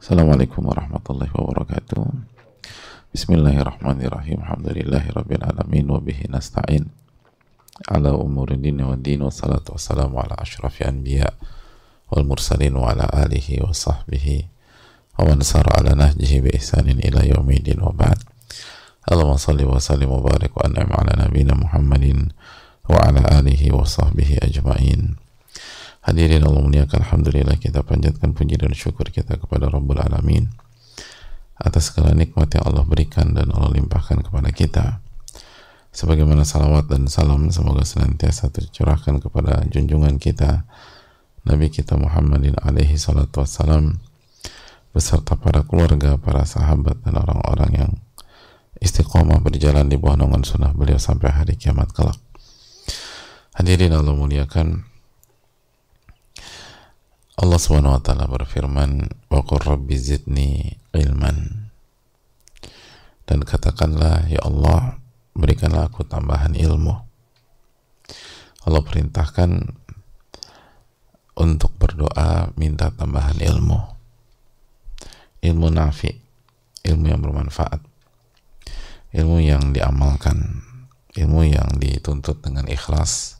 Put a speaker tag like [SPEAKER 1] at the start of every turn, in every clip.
[SPEAKER 1] Assalamualaikum warahmatullahi wabarakatuh. Bismillahirrahmanirrahim. Alhamdulillahirabbil alamin wa bihi nasta'in ala umuri din wa din wa salatu wassalamu ala asyrafil anbiya wal mursalin wa ala alihi wa sahbihi wa man sara ala nahjihi bi ihsanin ila yaumidin wa ba'd. Allahumma salli wa sallim wa barik wa an'im ala nabiyyina Muhammadin wa ala alihi wa sahbihi ajma'in. Hadirin Allah muliakan Alhamdulillah kita panjatkan puji dan syukur kita kepada Rabbul Alamin atas segala nikmat yang Allah berikan dan Allah limpahkan kepada kita. Sebagaimana salawat dan salam semoga senantiasa tercurahkan kepada junjungan kita Nabi kita Muhammadin alaihi salatu wassalam beserta para keluarga, para sahabat dan orang-orang yang istiqomah berjalan di bawah naungan sunnah beliau sampai hari kiamat kelak. Hadirin Allah muliakan Allah Subhanahu berfirman, "Wa rabbi zidni ilman." Dan katakanlah, "Ya Allah, berikanlah aku tambahan ilmu." Allah perintahkan untuk berdoa minta tambahan ilmu. Ilmu nafi, ilmu yang bermanfaat. Ilmu yang diamalkan, ilmu yang dituntut dengan ikhlas.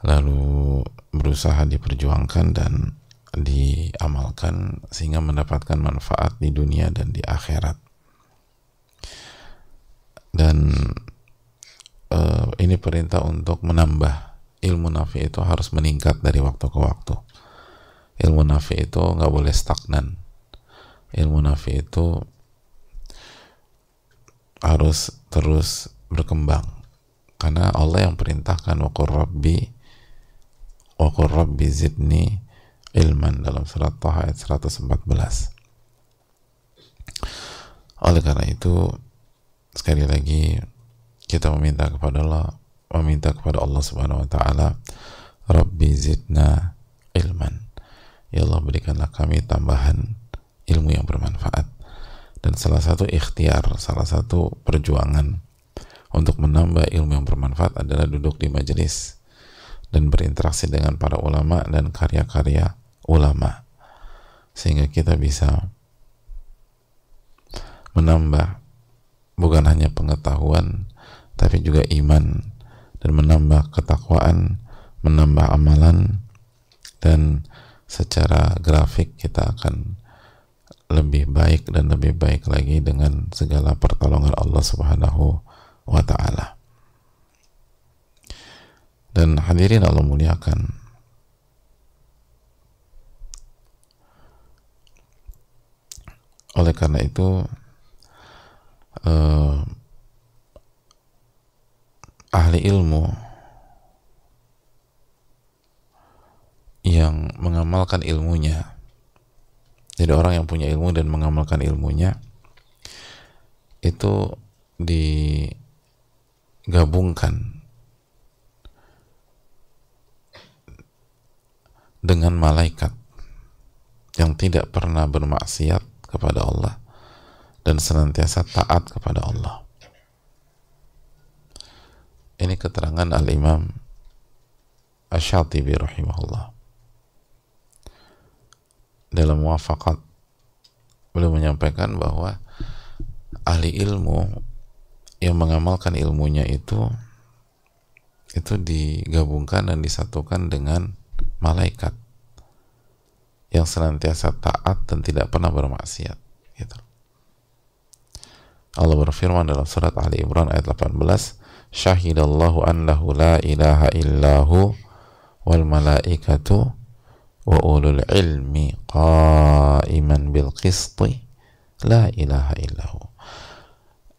[SPEAKER 1] Lalu berusaha diperjuangkan dan diamalkan sehingga mendapatkan manfaat di dunia dan di akhirat. Dan uh, ini perintah untuk menambah ilmu nafi itu harus meningkat dari waktu ke waktu. Ilmu nafi itu nggak boleh stagnan. Ilmu nafi itu harus terus berkembang. Karena Allah yang perintahkan wa rabbi wa rabbi zidni ilman dalam surat Taha ayat 114 oleh karena itu sekali lagi kita meminta kepada Allah meminta kepada Allah subhanahu wa ta'ala Rabbi zidna ilman. Ya Allah berikanlah kami tambahan ilmu yang bermanfaat dan salah satu ikhtiar salah satu perjuangan untuk menambah ilmu yang bermanfaat adalah duduk di majelis dan berinteraksi dengan para ulama dan karya-karya ulama sehingga kita bisa menambah bukan hanya pengetahuan tapi juga iman dan menambah ketakwaan menambah amalan dan secara grafik kita akan lebih baik dan lebih baik lagi dengan segala pertolongan Allah Subhanahu wa taala. Dan hadirin Allah muliakan. Oleh karena itu uh, ahli ilmu yang mengamalkan ilmunya jadi orang yang punya ilmu dan mengamalkan ilmunya itu digabungkan dengan malaikat yang tidak pernah bermaksiat kepada Allah dan senantiasa taat kepada Allah. Ini keterangan Al-Imam Ash-Shatibi rahimahullah. Dalam muafakat beliau menyampaikan bahwa ahli ilmu yang mengamalkan ilmunya itu itu digabungkan dan disatukan dengan malaikat yang senantiasa taat dan tidak pernah bermaksiat gitu. Allah berfirman dalam surat Ali Imran ayat 18 Syahidallahu annahu la ilaha illahu wal malaikatu wa ulul ilmi qaiman bil qisti la ilaha illahu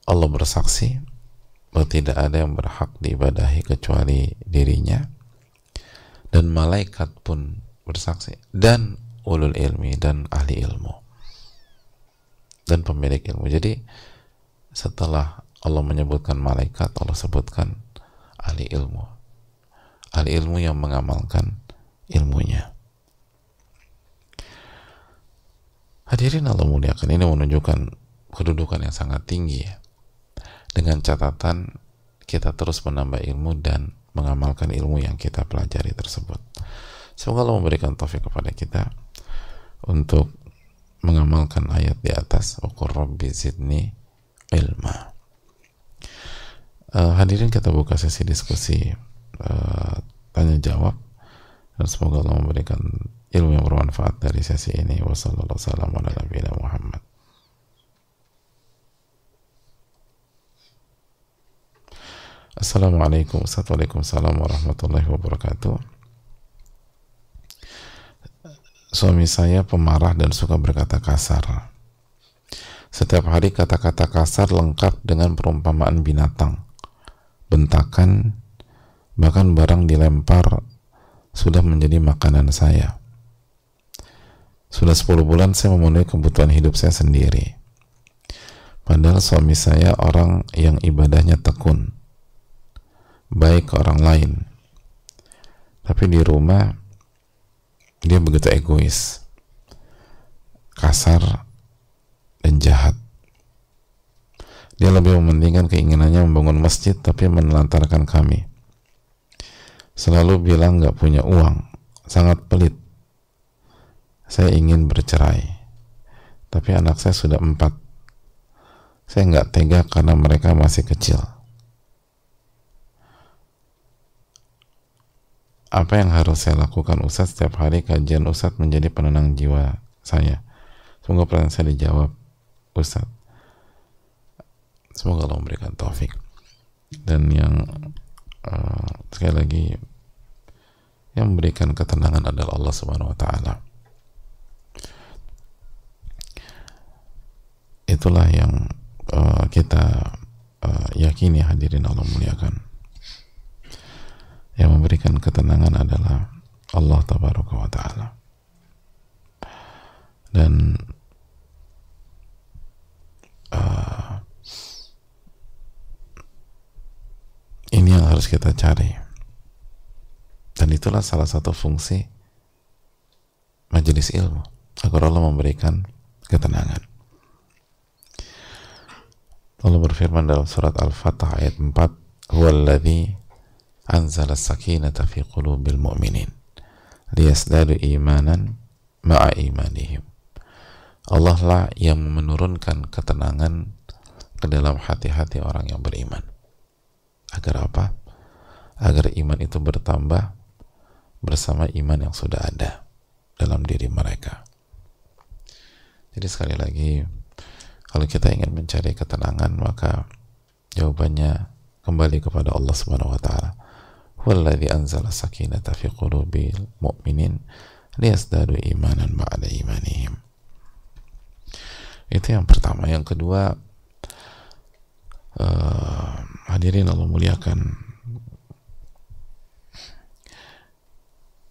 [SPEAKER 1] Allah bersaksi bahwa tidak ada yang berhak diibadahi kecuali dirinya dan malaikat pun bersaksi. Dan ulul ilmi dan ahli ilmu. Dan pemilik ilmu. Jadi setelah Allah menyebutkan malaikat Allah sebutkan ahli ilmu. Ahli ilmu yang mengamalkan ilmunya. Hadirin Allah muliakan ini menunjukkan kedudukan yang sangat tinggi ya. Dengan catatan kita terus menambah ilmu dan mengamalkan ilmu yang kita pelajari tersebut. Semoga Allah memberikan taufik kepada kita untuk mengamalkan ayat di atas Uqur Rabbi zidni ilma. Uh, hadirin kita buka sesi diskusi uh, tanya jawab dan semoga Allah memberikan ilmu yang bermanfaat dari sesi ini. Wassalamualaikum warahmatullahi wabarakatuh Assalamualaikum Assalamualaikum warahmatullahi wabarakatuh. Suami saya pemarah dan suka berkata kasar. Setiap hari kata-kata kasar lengkap dengan perumpamaan binatang. Bentakan Bahkan barang dilempar Sudah menjadi makanan saya. Sudah 10 bulan saya memenuhi kebutuhan hidup saya sendiri. Padahal suami saya orang yang ibadahnya tekun baik ke orang lain. Tapi di rumah dia begitu egois kasar dan jahat. Dia lebih mementingkan keinginannya membangun masjid tapi menelantarkan kami. Selalu bilang gak punya uang sangat pelit. Saya ingin bercerai tapi anak saya sudah empat. Saya nggak tega karena mereka masih kecil apa yang harus saya lakukan Ustadz? Setiap hari kajian Ustadz menjadi penenang jiwa saya. Semoga pertanyaan saya dijawab Ustadz. Semoga Allah memberikan taufik. Dan yang uh, sekali lagi yang memberikan ketenangan adalah Allah Subhanahu wa taala. Itulah yang uh, kita uh, yakini hadirin Allah muliakan yang memberikan ketenangan adalah Allah tabaraka wa taala. Dan uh, ini yang harus kita cari. Dan itulah salah satu fungsi majelis ilmu agar Allah memberikan ketenangan. Allah berfirman dalam surat Al-Fatah ayat 4 huwallazi anzala sakinata fi qulubil mu'minin liyasdadu imanan ma'a imanihim Allah lah yang menurunkan ketenangan ke dalam hati-hati orang yang beriman. Agar apa? agar iman itu bertambah bersama iman yang sudah ada dalam diri mereka. Jadi sekali lagi kalau kita ingin mencari ketenangan maka jawabannya kembali kepada Allah Subhanahu wa taala Walladhi anzala sakinata fi qulubil mu'minin liyazdadu imanan ba'da imanihim. Itu yang pertama. Yang kedua, uh, hadirin Allah muliakan.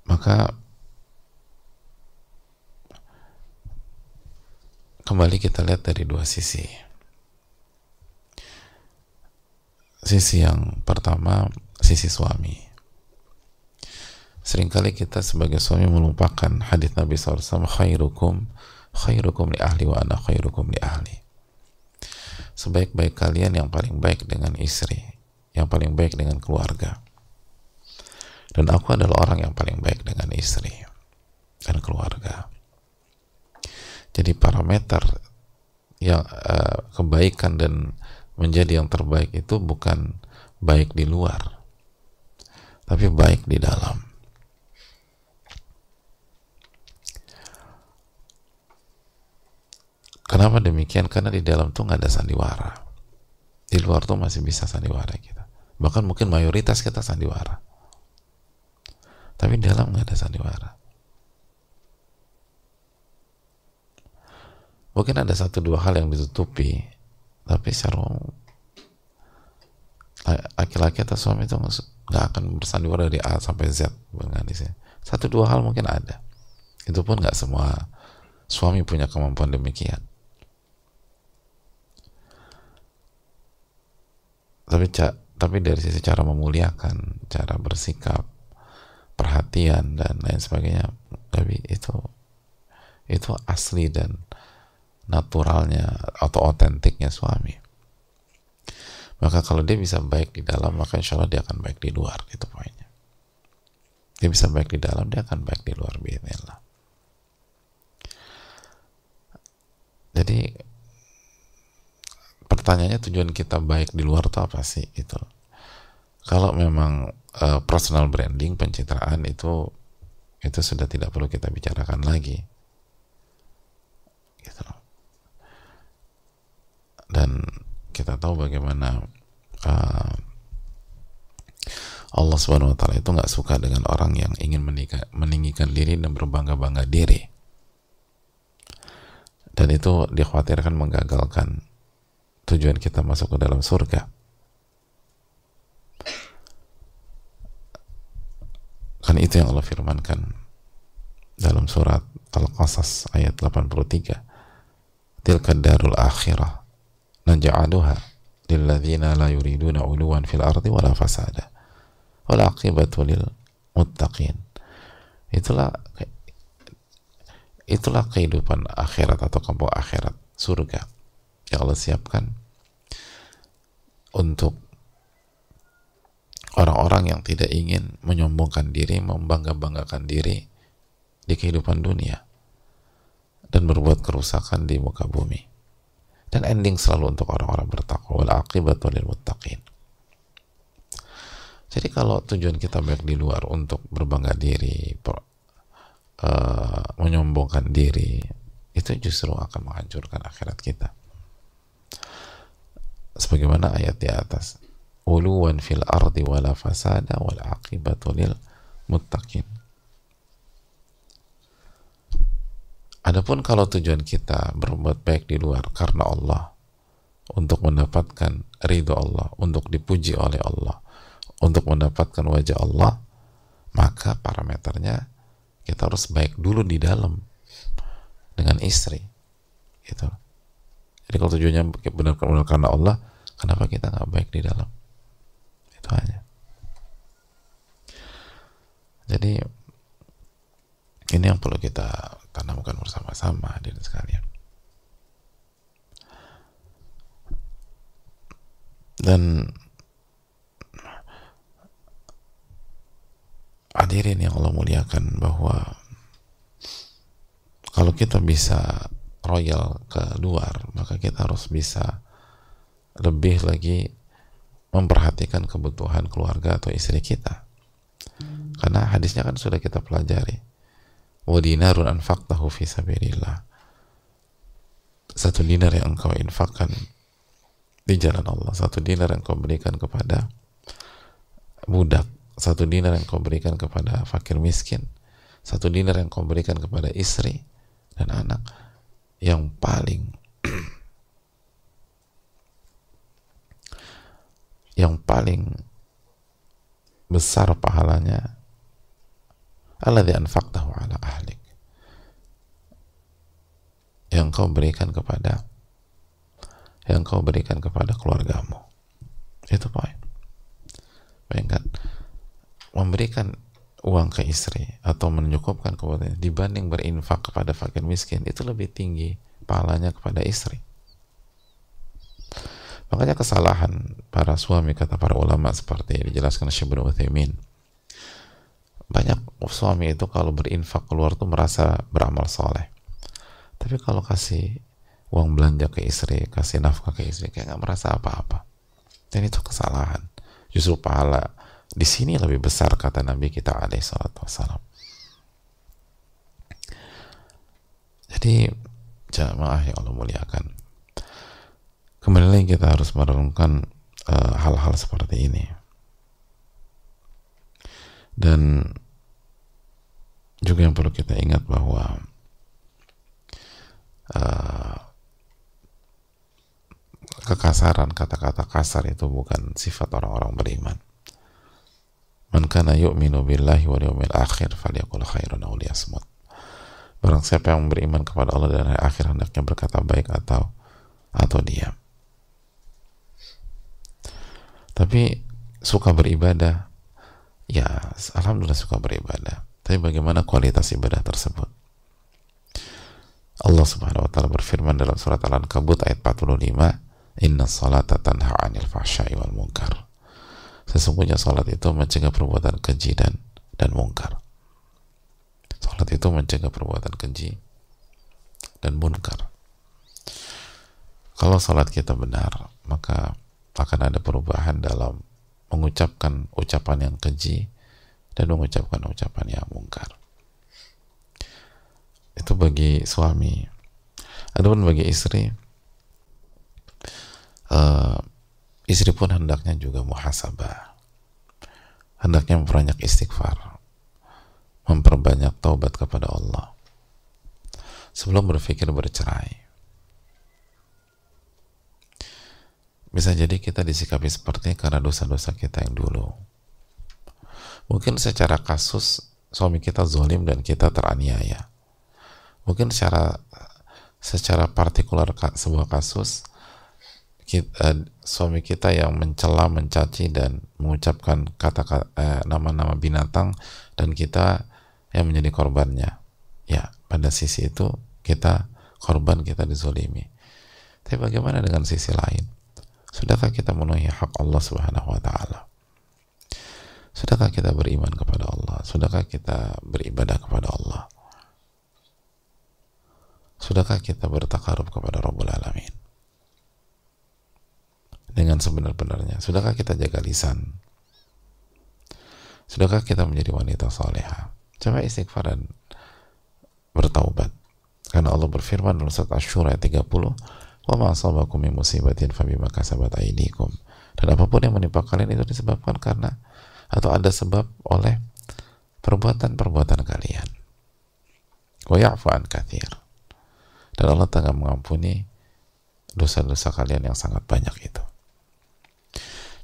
[SPEAKER 1] Maka kembali kita lihat dari dua sisi. Sisi yang pertama sisi suami. Seringkali kita sebagai suami melupakan hadis Nabi SAW khairukum khairukum li ahli wa ana khairukum li ahli. Sebaik-baik kalian yang paling baik dengan istri, yang paling baik dengan keluarga. Dan aku adalah orang yang paling baik dengan istri dan keluarga. Jadi parameter yang uh, kebaikan dan menjadi yang terbaik itu bukan baik di luar, tapi baik di dalam. Kenapa demikian? Karena di dalam tuh nggak ada sandiwara. Di luar tuh masih bisa sandiwara kita. Bahkan mungkin mayoritas kita sandiwara. Tapi di dalam nggak ada sandiwara. Mungkin ada satu dua hal yang ditutupi, tapi secara laki-laki atau suami itu nggak akan bersandiwara dari A sampai Z sini. Satu dua hal mungkin ada. Itu pun nggak semua suami punya kemampuan demikian. Tapi tapi dari sisi cara memuliakan, cara bersikap, perhatian dan lain sebagainya, tapi itu itu asli dan naturalnya atau otentiknya suami maka kalau dia bisa baik di dalam maka insya Allah dia akan baik di luar gitu poinnya. Dia bisa baik di dalam dia akan baik di luar bismillah jadi pertanyaannya tujuan kita baik di luar itu apa sih itu kalau memang uh, personal branding pencitraan itu itu sudah tidak perlu kita bicarakan lagi. Gitu dan kita tahu bagaimana uh, Allah Subhanahu wa taala itu nggak suka dengan orang yang ingin menikah, meninggikan diri dan berbangga-bangga diri. Dan itu dikhawatirkan menggagalkan tujuan kita masuk ke dalam surga. Kan itu yang Allah firmankan dalam surat Al-Qasas ayat 83. Tilka darul akhirah naj'aluha lilladzina la yuriduna uluwan fil ardi wala fasada wal aqibatu lil muttaqin itulah itulah kehidupan akhirat atau kampung akhirat surga yang Allah siapkan untuk orang-orang yang tidak ingin menyombongkan diri, membangga-banggakan diri di kehidupan dunia dan berbuat kerusakan di muka bumi. Dan ending selalu untuk orang-orang bertakwa. Wal aqibatu lil muttaqin. Jadi kalau tujuan kita baik di luar untuk berbangga diri, per, uh, menyombongkan diri, itu justru akan menghancurkan akhirat kita. Sebagaimana ayat di atas, uluwan fil ardi wala fasada wal aqibatu lil muttaqin. Adapun kalau tujuan kita berbuat baik di luar karena Allah, untuk mendapatkan ridho Allah, untuk dipuji oleh Allah, untuk mendapatkan wajah Allah maka parameternya kita harus baik dulu di dalam dengan istri gitu. Jadi kalau tujuannya benar-benar karena Allah kenapa kita nggak baik di dalam? Itu aja. Jadi ini yang perlu kita tanamkan bersama-sama hadirin sekalian. Dan hadirin yang Allah muliakan bahwa kalau kita bisa royal ke luar maka kita harus bisa lebih lagi memperhatikan kebutuhan keluarga atau istri kita. Karena hadisnya kan sudah kita pelajari wadinarun anfaqtahu fi satu dinar yang engkau infakkan di jalan Allah satu dinar yang kau berikan kepada budak satu dinar yang kau berikan kepada fakir miskin satu dinar yang kau berikan kepada istri dan anak yang paling yang paling besar pahalanya alladzi anfaqtahu ala ahlik. Yang kau berikan kepada yang kau berikan kepada keluargamu. Itu poin. Bayangkan memberikan uang ke istri atau menyukupkan kebutuhan dibanding berinfak kepada fakir miskin itu lebih tinggi pahalanya kepada istri. Makanya kesalahan para suami kata para ulama seperti dijelaskan Syekh bin Uthaymin banyak suami itu kalau berinfak keluar tuh merasa beramal soleh tapi kalau kasih uang belanja ke istri kasih nafkah ke istri kayak nggak merasa apa-apa dan itu kesalahan justru pahala di sini lebih besar kata Nabi kita alaih salatu wassalam. Jadi jamaah yang Allah muliakan. Kembali lagi kita harus merenungkan eh, hal-hal uh, seperti ini. Dan juga yang perlu kita ingat bahwa uh, kekasaran kata-kata kasar itu bukan sifat orang-orang beriman Man kana yu'minu billahi wal yawmil akhir falyakul khairan aw liyasmut. Barang siapa yang beriman kepada Allah dan hari akhir hendaknya berkata baik atau atau diam. Tapi suka beribadah, ya alhamdulillah suka beribadah. Tapi bagaimana kualitas ibadah tersebut? Allah Subhanahu wa taala berfirman dalam surat Al-Ankabut ayat 45, "Inna salata tanha 'anil fahsya'i wal munkar." Sesungguhnya sholat itu mencegah perbuatan keji dan dan mungkar. Sholat itu mencegah perbuatan keji dan munkar. kalau salat kita benar maka akan ada perubahan dalam mengucapkan ucapan yang keji dan mengucapkan ucapan yang mungkar. Itu bagi suami. Adapun bagi istri uh, istri pun hendaknya juga muhasabah. Hendaknya memperbanyak istighfar memperbanyak taubat kepada Allah. Sebelum berpikir bercerai Bisa jadi kita disikapi seperti karena dosa-dosa kita yang dulu. Mungkin secara kasus suami kita zolim dan kita teraniaya. Mungkin secara secara partikular sebuah kasus kita, eh, suami kita yang mencela, mencaci dan mengucapkan kata eh, nama-nama binatang dan kita yang menjadi korbannya. Ya, pada sisi itu kita korban kita dizolimi. Tapi bagaimana dengan sisi lain? Sudahkah kita memenuhi hak Allah Subhanahu wa taala? Sudahkah kita beriman kepada Allah? Sudahkah kita beribadah kepada Allah? Sudahkah kita bertakarub kepada Rabbul Alamin? Dengan sebenar-benarnya. Sudahkah kita jaga lisan? Sudahkah kita menjadi wanita soleha? Coba istighfar dan bertaubat. Karena Allah berfirman dalam surat Ash-Shura 30, wa ma min musibatin fabima kasabat aydikum. Dan apa pun yang menimpa kalian itu disebabkan karena atau ada sebab oleh perbuatan-perbuatan kalian. Wa ya'fu an kathir. Dan Allah tengah mengampuni dosa-dosa kalian yang sangat banyak itu.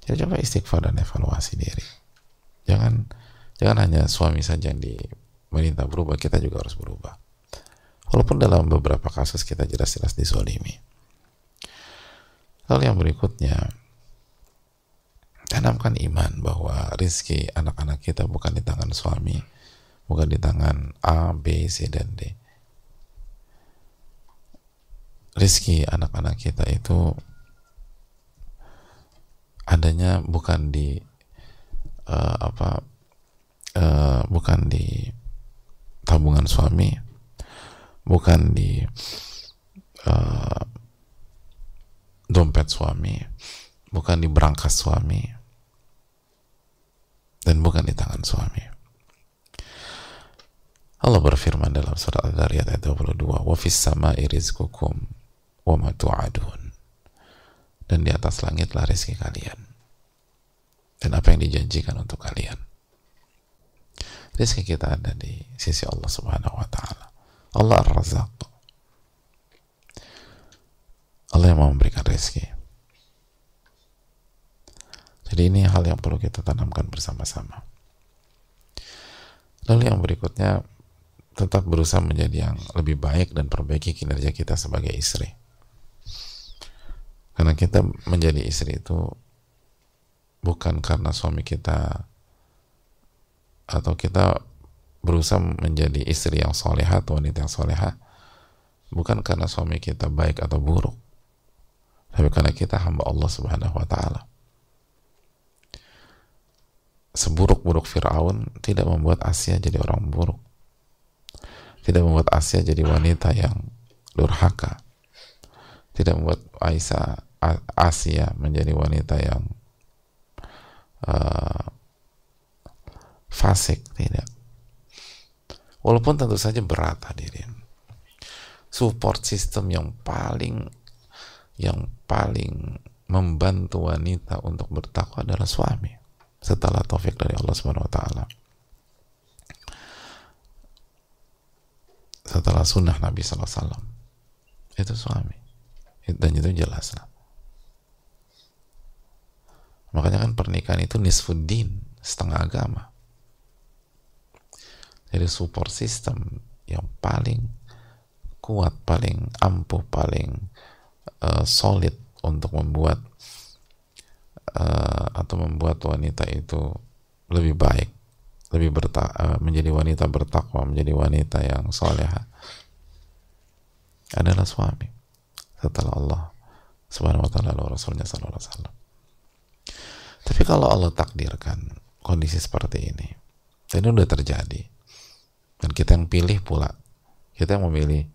[SPEAKER 1] Jadi coba istighfar dan evaluasi diri. Jangan jangan hanya suami saja yang diminta berubah kita juga harus berubah. Walaupun dalam beberapa kasus kita jelas-jelas disolimi Lalu yang berikutnya, tanamkan iman bahwa rizki anak-anak kita bukan di tangan suami, bukan di tangan A, B, C, dan D. Rizki anak-anak kita itu adanya bukan di uh, apa uh, bukan di tabungan suami, bukan di uh, dompet suami, bukan di berangkas suami, dan bukan di tangan suami. Allah berfirman dalam surat Al-Dhariyat ayat 22, "Wa fis sama'i rizqukum wa ma tu'adun." Dan di atas langitlah rezeki kalian. Dan apa yang dijanjikan untuk kalian. Rezeki kita ada di sisi Allah Subhanahu wa taala. Allah Ar-Razzaq. Allah yang mau memberikan rezeki. Jadi ini hal yang perlu kita tanamkan bersama-sama. Lalu yang berikutnya tetap berusaha menjadi yang lebih baik dan perbaiki kinerja kita sebagai istri. Karena kita menjadi istri itu bukan karena suami kita atau kita berusaha menjadi istri yang soleha atau wanita yang soleha bukan karena suami kita baik atau buruk tapi karena kita hamba Allah Subhanahu wa taala. Seburuk-buruk Firaun tidak membuat Asia jadi orang buruk. Tidak membuat Asia jadi wanita yang durhaka. Tidak membuat Aisyah Asia menjadi wanita yang uh, fasik tidak. Walaupun tentu saja berat hadirin. Support system yang paling yang paling membantu wanita untuk bertakwa adalah suami setelah taufik dari Allah Subhanahu wa taala. Setelah sunnah Nabi sallallahu alaihi wasallam. Itu suami. Dan itu jelas lah. Makanya kan pernikahan itu nisfuddin, setengah agama. Jadi support system yang paling kuat, paling ampuh, paling uh, solid untuk membuat uh, atau membuat wanita itu lebih baik, lebih berta uh, menjadi wanita bertakwa, menjadi wanita yang soleha adalah suami. Setelah Allah subhanahu wa ta'ala rasulnya sallallahu alaihi tapi kalau Allah takdirkan kondisi seperti ini dan ini udah terjadi dan kita yang pilih pula kita yang memilih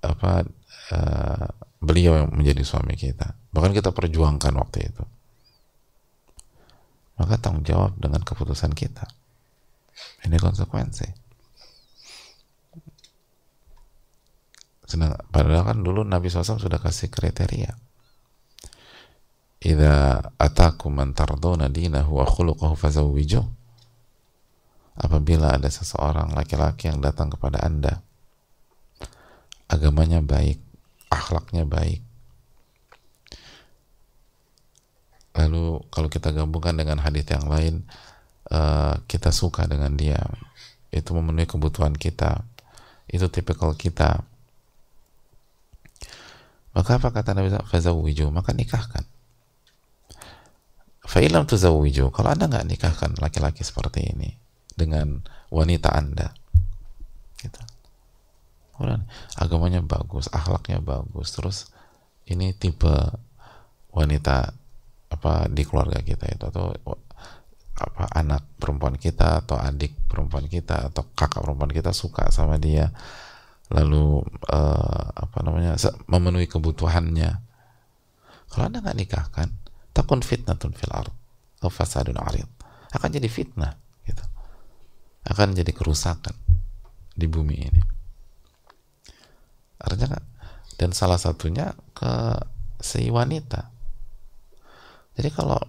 [SPEAKER 1] apa beliau yang menjadi suami kita. Bahkan kita perjuangkan waktu itu. Maka tanggung jawab dengan keputusan kita. Ini konsekuensi. Sedang, padahal kan dulu Nabi SAW sudah kasih kriteria. Idza atakum man tarduna dinahu wa khuluquhu apabila ada seseorang laki-laki yang datang kepada Anda agamanya baik, akhlaknya baik. Lalu kalau kita gabungkan dengan hadis yang lain, uh, kita suka dengan dia, itu memenuhi kebutuhan kita, itu tipikal kita. Maka apa kata Nabi SAW? Maka nikahkan. Fa'ilam tuzawwiju. Kalau Anda nggak nikahkan laki-laki seperti ini dengan wanita Anda, gitu Kemudian agamanya bagus, akhlaknya bagus. Terus ini tipe wanita apa di keluarga kita itu atau apa anak perempuan kita atau adik perempuan kita atau kakak perempuan kita suka sama dia. Lalu uh, apa namanya memenuhi kebutuhannya. Kalau anda nggak nikahkan takun fitnatun fil ard fasadun arid. Akan jadi fitnah gitu. Akan jadi kerusakan di bumi ini artinya dan salah satunya ke si wanita. Jadi kalau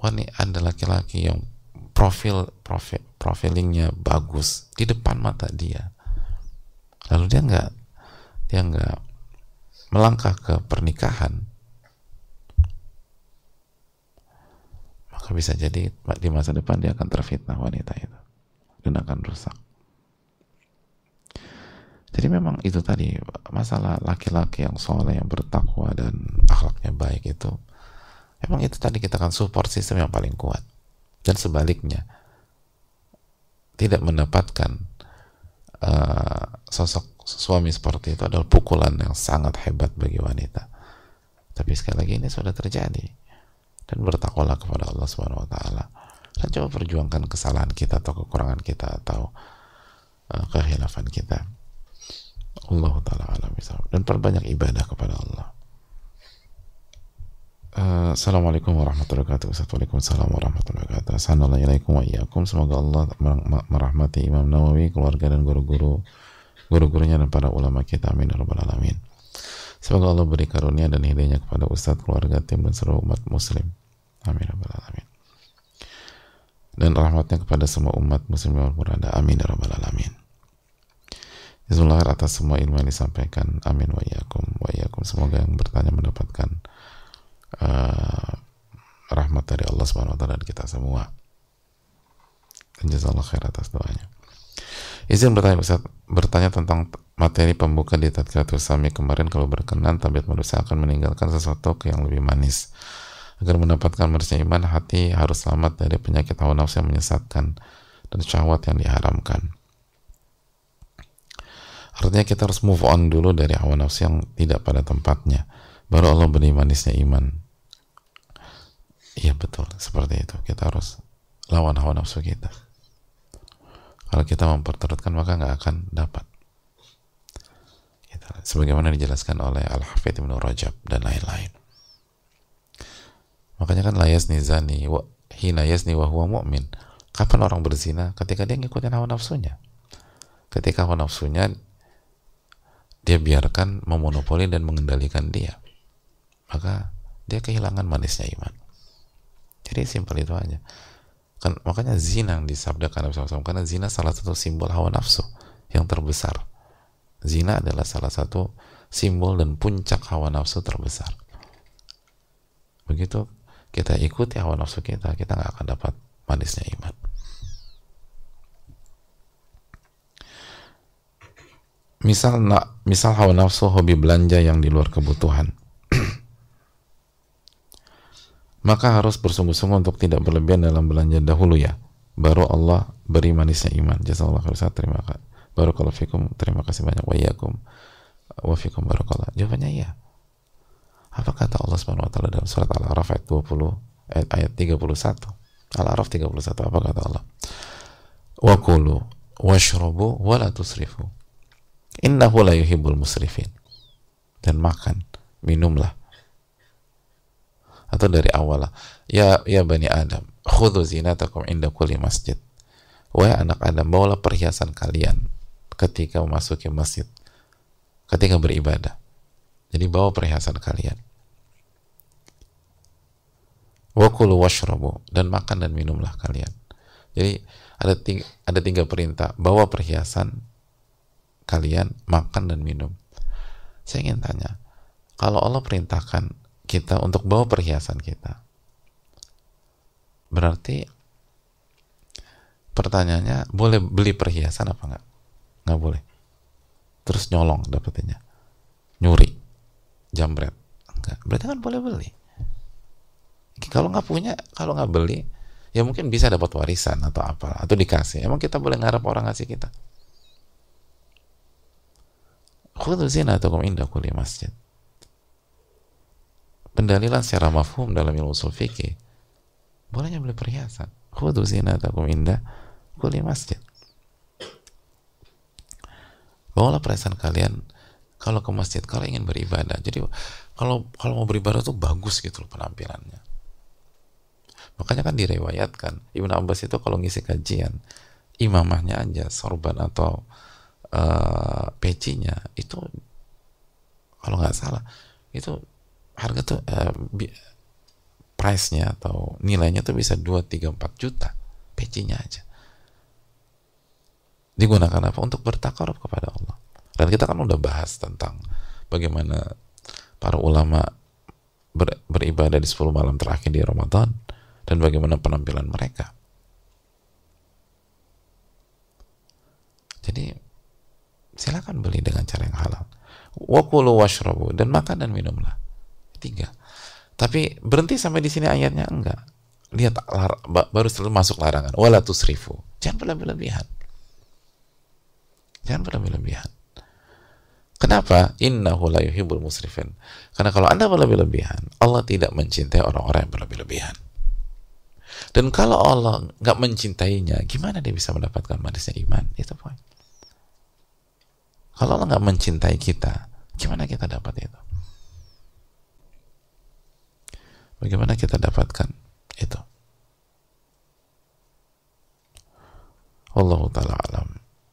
[SPEAKER 1] wanita ada laki-laki yang profil profil profilingnya bagus di depan mata dia lalu dia nggak dia nggak melangkah ke pernikahan maka bisa jadi di masa depan dia akan terfitnah wanita itu dan akan rusak jadi memang itu tadi masalah laki-laki yang soleh yang bertakwa dan akhlaknya baik itu memang itu tadi kita akan support sistem yang paling kuat. Dan sebaliknya tidak mendapatkan uh, sosok suami seperti itu adalah pukulan yang sangat hebat bagi wanita. Tapi sekali lagi ini sudah terjadi. Dan bertakwalah kepada Allah Subhanahu Wa Taala. Dan coba perjuangkan kesalahan kita atau kekurangan kita atau uh, kehilafan kita Allah taala alam dan perbanyak ibadah kepada Allah. Uh, Assalamualaikum warahmatullahi wabarakatuh. Waalaikumsalam warahmatullahi wabarakatuh. Assalamualaikum wa. Semoga Allah merahmati Imam Nawawi, keluarga dan guru-guru guru-gurunya dan para ulama kita. Amin ya rabbal alamin. Semoga Allah beri karunia dan hidayahnya kepada ustadz, keluarga, tim dan seluruh umat muslim. Amin ya rabbal alamin. Dan rahmatnya kepada semua umat muslim yang berada. Amin ya rabbal alamin. Jazakallah atas semua ilmu yang disampaikan. Amin wa iyakum wa iyakum. Semoga yang bertanya mendapatkan uh, rahmat dari Allah Subhanahu wa taala dan kita semua. Dan jazakallah khair atas doanya. Izin bertanya Ustaz, bertanya tentang materi pembuka di Tadkiratul Sami kemarin kalau berkenan tabiat manusia akan meninggalkan sesuatu yang lebih manis. Agar mendapatkan manisnya iman, hati harus selamat dari penyakit hawa nafsu yang menyesatkan dan syahwat yang diharamkan. Artinya kita harus move on dulu dari hawa nafsu yang tidak pada tempatnya. Baru Allah beri manisnya iman. Iya betul, seperti itu. Kita harus lawan hawa nafsu kita. Kalau kita memperturutkan maka nggak akan dapat. Sebagaimana dijelaskan oleh Al-Hafidh Ibn Rajab dan lain-lain. Makanya kan layas nizani wa hina yasni wa huwa mu'min. Kapan orang berzina? Ketika dia ngikutin hawa nafsunya. Ketika hawa nafsunya dia biarkan memonopoli dan mengendalikan dia maka dia kehilangan manisnya iman. Jadi simpel itu aja. Kan makanya zina yang disabdakan Nabi SAW karena zina salah satu simbol hawa nafsu yang terbesar. Zina adalah salah satu simbol dan puncak hawa nafsu terbesar. Begitu kita ikuti hawa nafsu kita kita nggak akan dapat manisnya iman misal nak misal hawa nafsu hobi belanja yang di luar kebutuhan. Maka harus bersungguh-sungguh untuk tidak berlebihan dalam belanja dahulu ya. Baru Allah beri manisnya iman. Jazakallah khair terima kasih kalau fikum. Terima kasih banyak. Wa iyakum wa fikum barakallah. Jawabannya iya. Apa kata Allah Subhanahu wa taala dalam surat Al-A'raf ayat 20 ayat, ayat 31 Al-A'raf 31 apa kata Allah? Wa kulu washrabu wa la tusrifu Innahu la yuhibbul musrifin. Dan makan minumlah. Atau dari awal ya ya bani Adam khudhu zinatakum inda kulli masjid. Wahai anak Adam bawalah perhiasan kalian ketika memasuki masjid ketika beribadah. Jadi bawa perhiasan kalian. Wakulu washrabu dan makan dan minumlah kalian. Jadi ada tiga, ada tiga perintah. Bawa perhiasan kalian makan dan minum. Saya ingin tanya kalau Allah perintahkan kita untuk bawa perhiasan kita berarti pertanyaannya boleh beli perhiasan apa enggak? Nggak boleh. Terus nyolong dapetinnya. Nyuri. Jambret. Enggak. Berarti kan boleh beli. Kalau nggak punya kalau nggak beli ya mungkin bisa dapat warisan atau apa atau dikasih. Emang kita boleh ngarep orang ngasih kita khudhu zinatakum inda kulli masjid. Pendalilan secara mafhum dalam ilmu usul fikih bolehnya beli perhiasan. Khudhu zinatakum inda kulli masjid. Bawalah perhiasan kalian kalau ke masjid kalau ingin beribadah. Jadi kalau kalau mau beribadah tuh bagus gitu loh penampilannya. Makanya kan direwayatkan Ibnu Abbas itu kalau ngisi kajian imamahnya aja sorban atau uh, pecinya itu kalau nggak salah itu harga tuh uh, price-nya atau nilainya tuh bisa 2, 3, 4 juta pecinya aja. Digunakan apa? untuk bertakarub kepada Allah. Dan kita kan udah bahas tentang bagaimana para ulama ber, beribadah di 10 malam terakhir di Ramadan dan bagaimana penampilan mereka. Jadi silakan beli dengan cara yang halal wakulu washrabu dan makan dan minumlah tiga tapi berhenti sampai di sini ayatnya enggak lihat baru setelah masuk larangan wala jangan berlebihan jangan berlebihan Kenapa? Innahu la yuhibbul musrifin. Karena kalau Anda berlebih-lebihan, Allah tidak mencintai orang-orang yang berlebih-lebihan. Dan kalau Allah nggak mencintainya, gimana dia bisa mendapatkan manisnya iman? Itu poin. Kalau Allah nggak mencintai kita, gimana kita dapat itu? Bagaimana kita dapatkan itu? Allah taala alam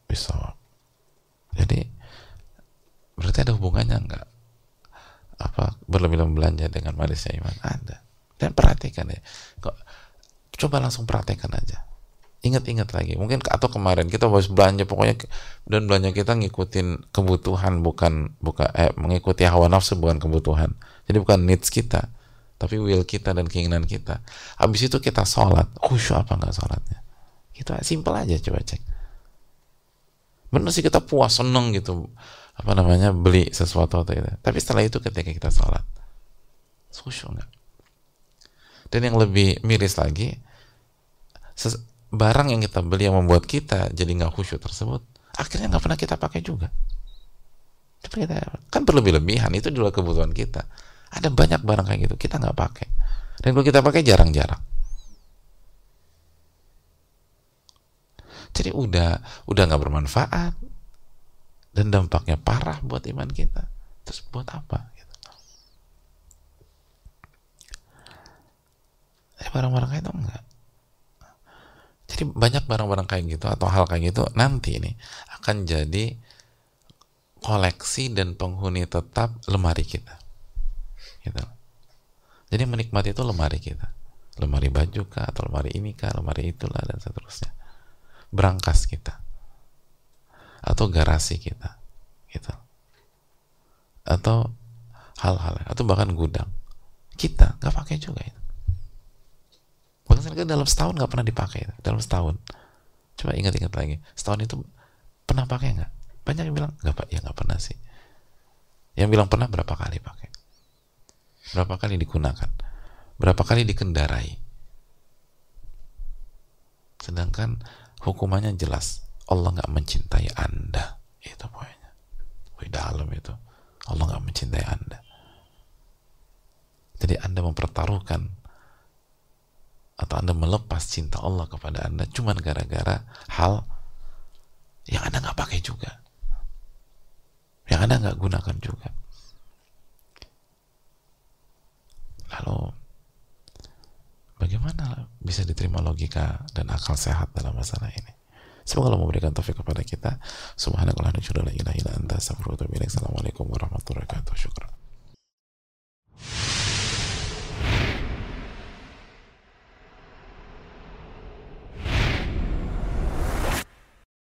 [SPEAKER 1] bisa. Jadi berarti ada hubungannya enggak apa berlebih-lebih belanja dengan manisnya iman ada dan perhatikan ya kok coba langsung praktekkan aja ingat-ingat lagi. Mungkin atau kemarin kita harus belanja pokoknya dan belanja kita ngikutin kebutuhan bukan bukan eh, mengikuti hawa nafsu bukan kebutuhan. Jadi bukan needs kita tapi will kita dan keinginan kita. Habis itu kita sholat. Khusyuk apa enggak sholatnya? Itu simpel aja coba cek. Benar sih kita puas seneng gitu. Apa namanya beli sesuatu atau itu. Tapi setelah itu ketika kita sholat khusyuk enggak dan yang lebih miris lagi barang yang kita beli yang membuat kita jadi nggak khusyuk tersebut akhirnya nggak pernah kita pakai juga. Kan berlebih-lebihan itu juga kebutuhan kita. Ada banyak barang kayak gitu kita nggak pakai. Dan kalau kita pakai jarang-jarang. Jadi udah udah nggak bermanfaat. Dan dampaknya parah buat iman kita. Terus buat apa gitu. Barang-barang itu enggak jadi banyak barang-barang kayak gitu atau hal kayak gitu nanti ini akan jadi koleksi dan penghuni tetap lemari kita. Gitu. Jadi menikmati itu lemari kita. Lemari baju kah, atau lemari ini kah, lemari itulah dan seterusnya. Berangkas kita. Atau garasi kita. Gitu. Atau hal-hal atau bahkan gudang. Kita nggak pakai juga itu bahkan dalam setahun nggak pernah dipakai dalam setahun. Coba ingat-ingat lagi setahun itu pernah pakai nggak? Banyak yang bilang nggak pak. Ya nggak pernah sih. Yang bilang pernah berapa kali pakai? Berapa kali digunakan? Berapa kali dikendarai? Sedangkan hukumannya jelas Allah nggak mencintai anda. Itu poinnya. Wih, dalam itu. Allah nggak mencintai anda. Jadi anda mempertaruhkan atau Anda melepas cinta Allah kepada Anda cuman gara-gara hal yang Anda nggak pakai juga. Yang Anda nggak gunakan juga. Lalu, bagaimana bisa diterima logika dan akal sehat dalam masalah ini? Semoga Allah memberikan taufik kepada kita. Subhanakallah nusyurullah ilaha illa anta. Assalamualaikum warahmatullahi wabarakatuh. Syukur.